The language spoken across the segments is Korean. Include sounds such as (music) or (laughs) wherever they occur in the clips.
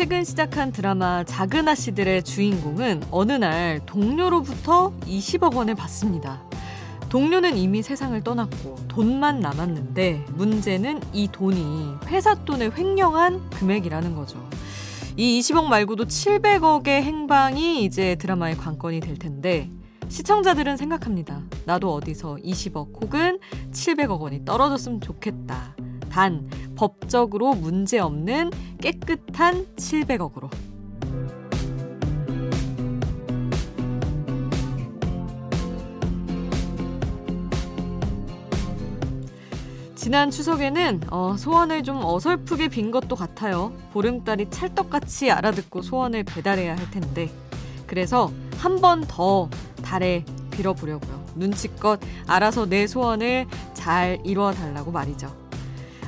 최근 시작한 드라마 작은 아씨들의 주인공은 어느 날 동료로부터 20억 원을 받습니다. 동료는 이미 세상을 떠났고 돈만 남았는데 문제는 이 돈이 회사 돈을 횡령한 금액이라는 거죠. 이 20억 말고도 700억의 행방이 이제 드라마의 관건이 될 텐데 시청자들은 생각합니다. 나도 어디서 20억 혹은 700억 원이 떨어졌으면 좋겠다. 단 법적으로 문제 없는 깨끗한 700억으로. 지난 추석에는 어, 소원을 좀 어설프게 빈 것도 같아요. 보름달이 찰떡같이 알아듣고 소원을 배달해야 할 텐데. 그래서 한 번 더 달에 빌어보려고요. 눈치껏 알아서 내 소원을 잘 이루어 달라고 말이죠.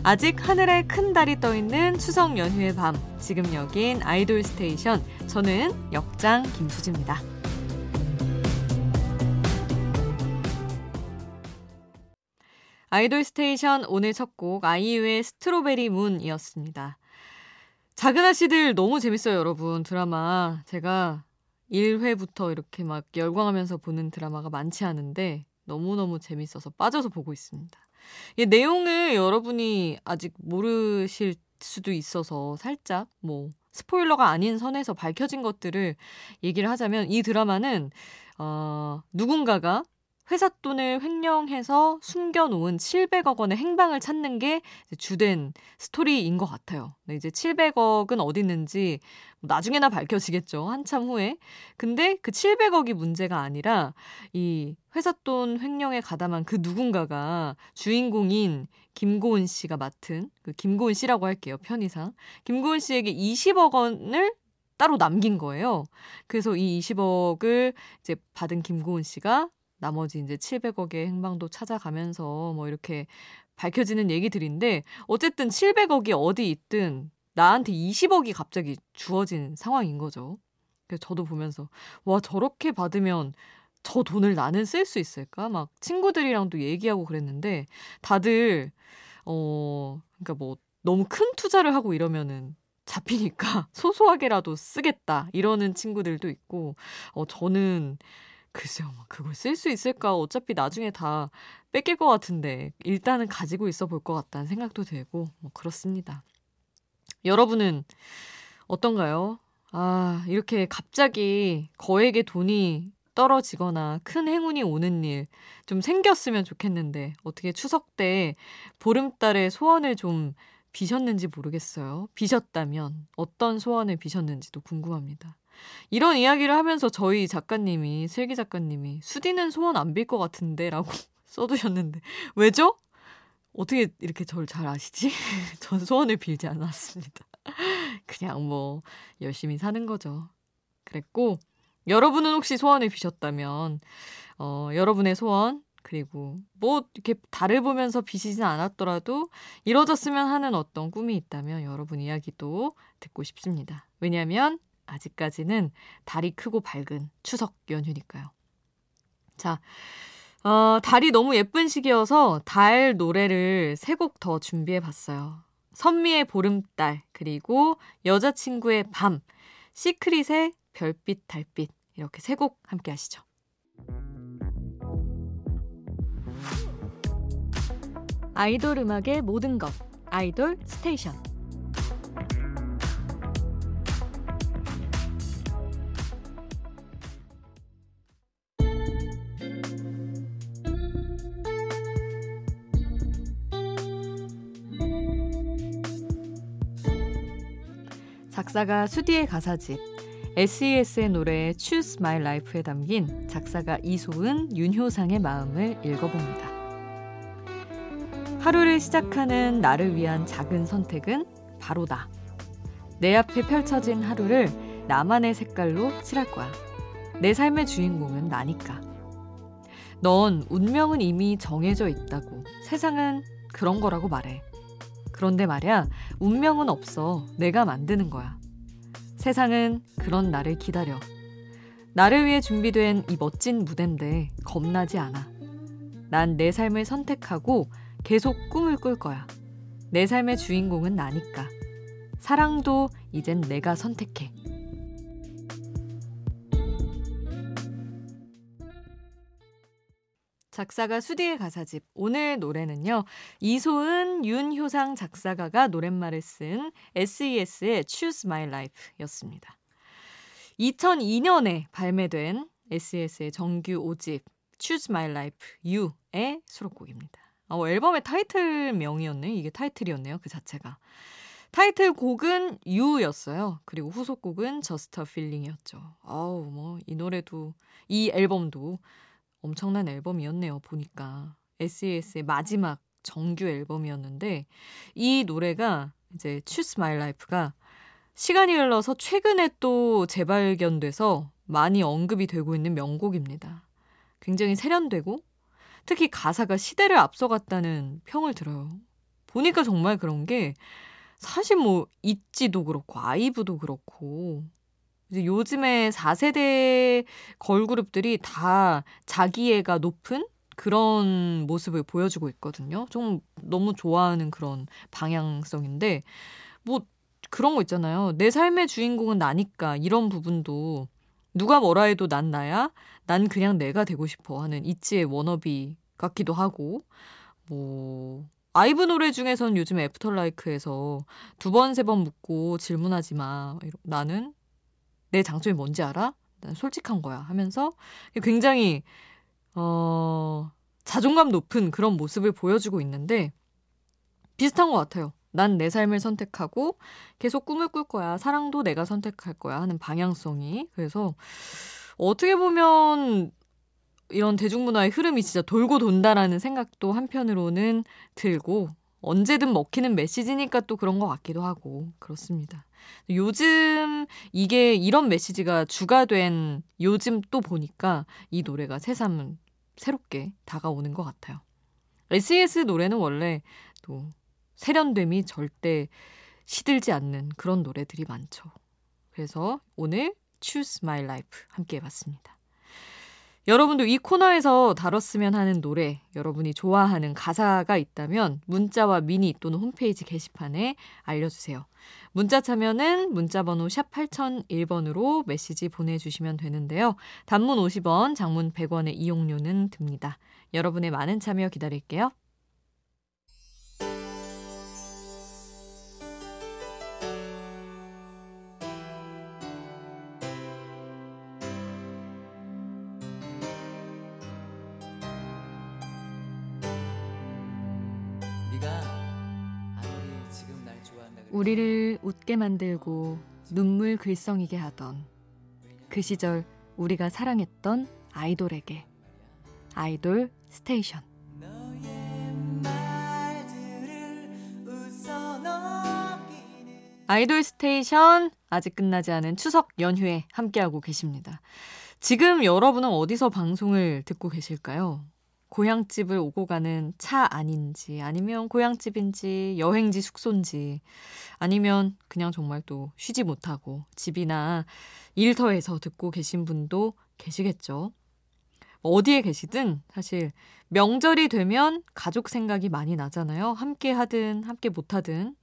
아직 하늘에 큰 달이 떠 있는 추석 연휴의 밤. 지금 여긴 아이돌 스테이션. 저는 역장 김수지입니다. 아이돌 스테이션 오늘 첫 곡 아이유의 strawberry moon이었습니다. 작은 아씨들 너무 재밌어요, 여러분. 드라마. 제가 1회부터 이렇게 막 열광하면서 보는 드라마가 많지 않은데 너무너무 재밌어서 빠져서 보고 있습니다. 이 내용을 여러분이 아직 모르실 수도 있어서 살짝 뭐 스포일러가 아닌 선에서 밝혀진 것들을 얘기를 하자면 이 드라마는 어, 누군가가 회사 돈을 횡령해서 숨겨놓은 700억 원의 행방을 찾는 게 주된 스토리인 것 같아요. 네, 이제 700억은 어디 있는지 뭐 나중에나 밝혀지겠죠. 한참 후에. 근데 그 700억이 문제가 아니라 이 회사 돈 횡령에 가담한 그 누군가가 주인공인 김고은 씨가 맡은 그 김고은 씨라고 할게요. 편의상. 김고은 씨에게 20억 원을 따로 남긴 거예요. 그래서 이 20억을 이제 받은 김고은 씨가 나머지 이제 700억의 행방도 찾아가면서 뭐 이렇게 밝혀지는 얘기들인데 어쨌든 700억이 어디 있든 나한테 20억이 갑자기 주어진 상황인 거죠. 그래서 저도 보면서 와 저렇게 받으면 저 돈을 나는 쓸 수 있을까? 막 친구들이랑도 얘기하고 그랬는데 다들 어 그러니까 뭐 너무 큰 투자를 하고 이러면은 잡히니까 (laughs) 소소하게라도 쓰겠다 이러는 친구들도 있고 어 저는 글쎄요, 뭐 그걸 쓸 수 있을까? 어차피 나중에 다 뺏길 것 같은데 일단은 가지고 있어 볼 것 같다는 생각도 들고 뭐 그렇습니다. 여러분은 어떤가요? 아, 이렇게 갑자기 거액의 돈이 떨어지거나 큰 행운이 오는 일 좀 생겼으면 좋겠는데 어떻게 추석 때 보름달에 소원을 좀 비셨는지 모르겠어요. 비셨다면 어떤 소원을 비셨는지도 궁금합니다. 이런 이야기를 하면서 저희 작가님이, 슬기 작가님이 수디는 소원 안 빌 것 같은데 라고 (laughs) 써두셨는데, 왜죠? 어떻게 이렇게 저를 잘 아시지? (laughs) 전 소원을 빌지 않았습니다. (laughs) 그냥 뭐, 열심히 사는 거죠. 그랬고, 여러분은 혹시 소원을 비셨다면, 어, 여러분의 소원, 그리고 뭐 이렇게 달을 보면서 비시진 않았더라도 이뤄졌으면 하는 어떤 꿈이 있다면 여러분 이야기도 듣고 싶습니다. 왜냐하면 아직까지는 달이 크고 밝은 추석 연휴니까요. 자, 어, 달이 너무 예쁜 시기여서 달 노래를 세 곡 더 준비해 봤어요. 선미의 보름달, 그리고 여자친구의 밤, 시크릿의 별빛, 달빛, 이렇게 세 곡 함께 하시죠. 아이돌 음악의 모든 것, 아이돌 스테이션. 작사가 수디의 가사집 SES의 노래 Choose My Life에 담긴 작사가 이소은, 윤효상의 마음을 읽어봅니다. 하루를 시작하는 나를 위한 작은 선택은 바로다. 내 앞에 펼쳐진 하루를 나만의 색깔로 칠할 거야. 내 삶의 주인공은 나니까. 넌 운명은 이미 정해져 있다고. 세상은 그런 거라고 말해. 그런데 말야, 운명은 없어. 내가 만드는 거야. 세상은 그런 나를 기다려. 나를 위해 준비된 이 멋진 무대인데 겁나지 않아. 난 내 삶을 선택하고 계속 꿈을 꿀 거야. 내 삶의 주인공은 나니까. 사랑도 이젠 내가 선택해. 작사가 수디의 가사집. 오늘 노래는요. 이소은, 윤효상 작사가가 노랫말을 쓴 SES의 Choose My Life 였습니다. 2002년에 발매된 SES의 정규 5집 Choose My Life You의 수록곡입니다. 어, 앨범의 타이틀명이었네. 이게 타이틀이었네요. 그 자체가. 타이틀곡은 You였어요. 그리고 후속곡은 Just a Feeling이었죠. 아우, 뭐, 이 노래도, 이 앨범도 엄청난 앨범이었네요. 보니까 SES의 마지막 정규 앨범이었는데 이 노래가 이제 Choose My Life가 시간이 흘러서 최근에 또 재발견돼서 많이 언급이 되고 있는 명곡입니다. 굉장히 세련되고 특히 가사가 시대를 앞서갔다는 평을 들어요. 보니까 정말 그런 게 사실 뭐 있지도 그렇고 아이브도 그렇고 이제 요즘에 4세대 걸그룹들이 다 자기애가 높은 그런 모습을 보여주고 있거든요. 좀 너무 좋아하는 그런 방향성인데, 뭐 그런 거 있잖아요. 내 삶의 주인공은 나니까 이런 부분도 누가 뭐라 해도 난 나야? 난 그냥 내가 되고 싶어 하는 이치의 워너비 같기도 하고, 뭐, 아이브 노래 중에선 요즘 애프터라이크에서 두 번, 세번 묻고 질문하지 마. 나는 내 장점이 뭔지 알아? 난 솔직한 거야 하면서 굉장히 어 자존감 높은 그런 모습을 보여주고 있는데 비슷한 것 같아요. 난 내 삶을 선택하고 계속 꿈을 꿀 거야. 사랑도 내가 선택할 거야 하는 방향성이. 그래서 어떻게 보면 이런 대중문화의 흐름이 진짜 돌고 돈다라는 생각도 한편으로는 들고 언제든 먹히는 메시지니까 또 그런 것 같기도 하고 그렇습니다. 요즘 이게 이런 메시지가 주가 된 요즘 또 보니까 이 노래가 새삼 새롭게 다가오는 것 같아요. SES 노래는 원래 또 세련됨이 절대 시들지 않는 그런 노래들이 많죠. 그래서 오늘 Choose My Life 함께 해봤습니다. 여러분도 이 코너에서 다뤘으면 하는 노래, 여러분이 좋아하는 가사가 있다면 문자와 미니 또는 홈페이지 게시판에 알려주세요. 문자 참여는 문자번호 샵 8001번으로 메시지 보내주시면 되는데요. 단문 50원, 장문 100원의 이용료는 듭니다. 여러분의 많은 참여 기다릴게요. 우리를 웃게 만들고 눈물 글썽이게 하던 그 시절 우리가 사랑했던 아이돌에게 아이돌 스테이션 아이돌 스테이션 아직 끝나지 않은 추석 연휴에 함께하고 계십니다. 지금 여러분은 어디서 방송을 듣고 계실까요? 고향집을 오고 가는 차 아닌지, 아니면 고향집인지, 여행지 숙소인지, 아니면 그냥 정말 또 쉬지 못하고 집이나 일터에서 듣고 계신 분도 계시겠죠. 어디에 계시든 사실 명절이 되면 가족 생각이 많이 나잖아요. 함께 하든 함께 못 하든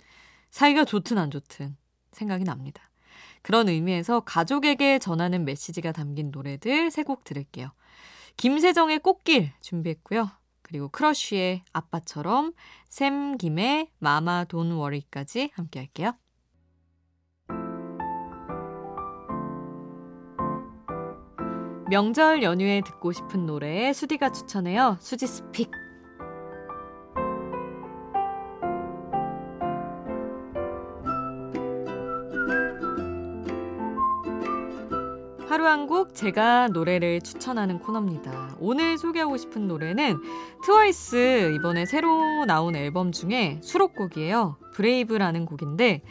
사이가 좋든 안 좋든 생각이 납니다. 그런 의미에서 가족에게 전하는 메시지가 담긴 노래들 세 곡 들을게요. 김세정의 꽃길 준비했고요. 그리고 크러쉬의 아빠처럼 샘 김의 마마 돈 워리까지 함께 할게요. 명절 연휴에 듣고 싶은 노래 수디가 추천해요. 수지 스픽. 한곡 제가 노래를 추천하는 코너입니다. 오늘 소개하고 싶은 노래는 트와이스 이번에 새로 나온 앨범 중에 수록곡이에요. Brave라는 곡인데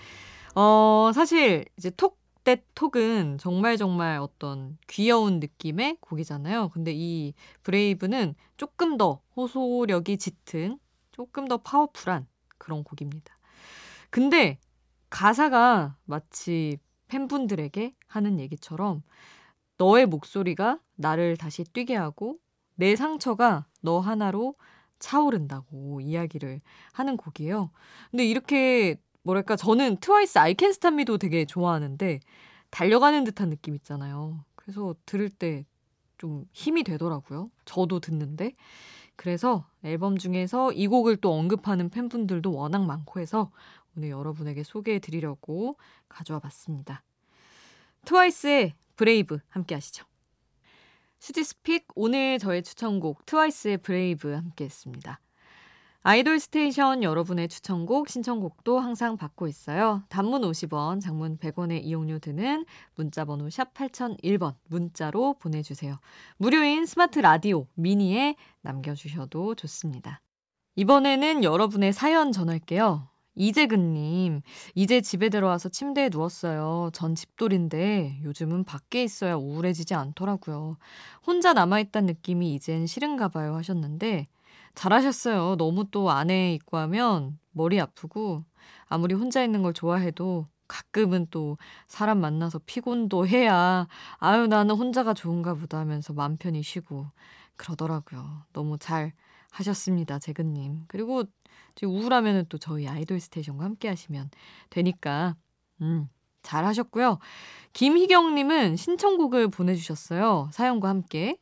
어 사실 이제 Talk that Talk은 정말 정말 어떤 귀여운 느낌의 곡이잖아요. 근데 이 Brave는 조금 더 호소력이 짙은 조금 더 파워풀한 그런 곡입니다. 근데 가사가 마치 팬분들에게 하는 얘기처럼 너의 목소리가 나를 다시 뛰게 하고 내 상처가 너 하나로 차오른다고 이야기를 하는 곡이에요. 근데 이렇게 뭐랄까 저는 트와이스 Me도 되게 좋아하는데 달려가는 듯한 느낌 있잖아요. 그래서 들을 때 좀 힘이 되더라고요. 저도 듣는데. 그래서 앨범 중에서 이 곡을 또 언급하는 팬분들도 워낙 많고 해서 오늘 여러분에게 소개해 드리려고 가져와 봤습니다. 트와이스의 BRAVE 함께 하시죠. 수지's pick 오늘 저의 추천곡 트와이스의 BRAVE 함께 했습니다. 아이돌 스테이션 여러분의 추천곡, 신청곡도 항상 받고 있어요. 단문 50원, 장문 100원의 이용료 드는 문자번호 샵 8001번 문자로 보내주세요. 무료인 스마트 라디오 미니에 남겨주셔도 좋습니다. 이번에는 여러분의 사연 전할게요. 이재근님, 이제 집에 들어와서 침대에 누웠어요. 전 집돌인데 요즘은 밖에 있어야 우울해지지 않더라고요. 혼자 남아있단 느낌이 이젠 싫은가 봐요 하셨는데, 잘하셨어요. 너무 또 안에 있고 하면 머리 아프고 아무리 혼자 있는 걸 좋아해도 가끔은 또 사람 만나서 피곤도 해야 아유 나는 혼자가 좋은가 보다 하면서 맘 편히 쉬고 그러더라고요. 너무 잘 하셨습니다. 재근님. 그리고 우울하면은 또 저희 아이돌 스테이션과 함께 하시면 되니까 음, 잘 하셨고요. 김희경님은 신청곡을 보내주셨어요. 사연과 함께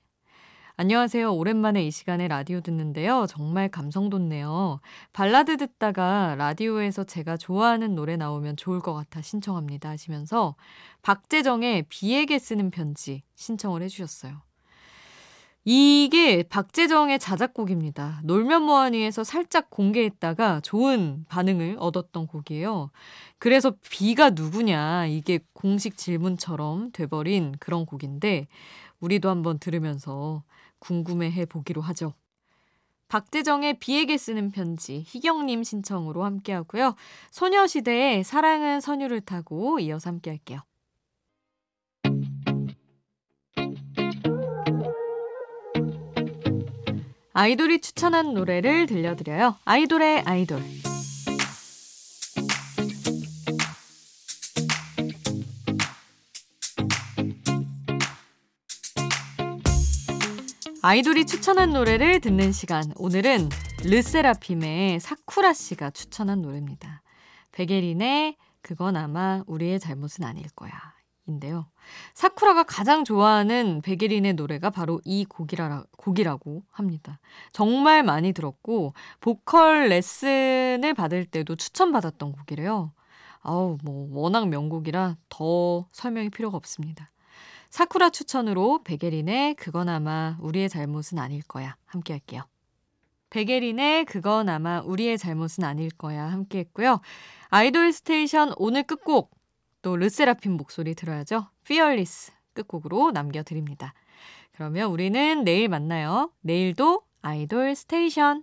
안녕하세요. 오랜만에 이 시간에 라디오 듣는데요. 정말 감성 돋네요. 발라드 듣다가 라디오에서 제가 좋아하는 노래 나오면 좋을 것 같아 신청합니다 하시면서 박재정의 비에게 쓰는 편지 신청을 해주셨어요. 이게 박재정의 자작곡입니다. 놀면 뭐하니에서 살짝 공개했다가 좋은 반응을 얻었던 곡이에요. 그래서 비가 누구냐 이게 공식 질문처럼 돼버린 그런 곡인데 우리도 한번 들으면서 궁금해해 보기로 하죠. 박재정의 비에게 쓰는 편지 희경님 신청으로 함께 하고요. 소녀시대의 사랑은 선율을 타고 이어서 함께 할게요. 아이돌이 추천한 노래를 들려드려요. 아이돌의 아이돌. 아이돌이 추천한 노래를 듣는 시간. 오늘은 르세라핌의 사쿠라 씨가 추천한 노래입니다. 베게린의 그건 아마 우리의 잘못은 아닐 거야. 인데요. 사쿠라가 가장 좋아하는 베게린의 노래가 바로 이 곡이라, 곡이라고 합니다. 정말 많이 들었고, 보컬 레슨을 받을 때도 추천받았던 곡이래요. 아우, 뭐, 워낙 명곡이라 더 설명이 필요가 없습니다. 사쿠라 추천으로 백예린의 그건 아마 우리의 잘못은 아닐 거야. 함께 할게요. 백예린의 그건 아마 우리의 잘못은 아닐 거야. 함께 했고요. 아이돌 스테이션 오늘 끝곡 또 르세라핌 목소리 들어야죠. Fearless 끝곡으로 남겨드립니다. 그러면 우리는 내일 만나요. 내일도 아이돌 스테이션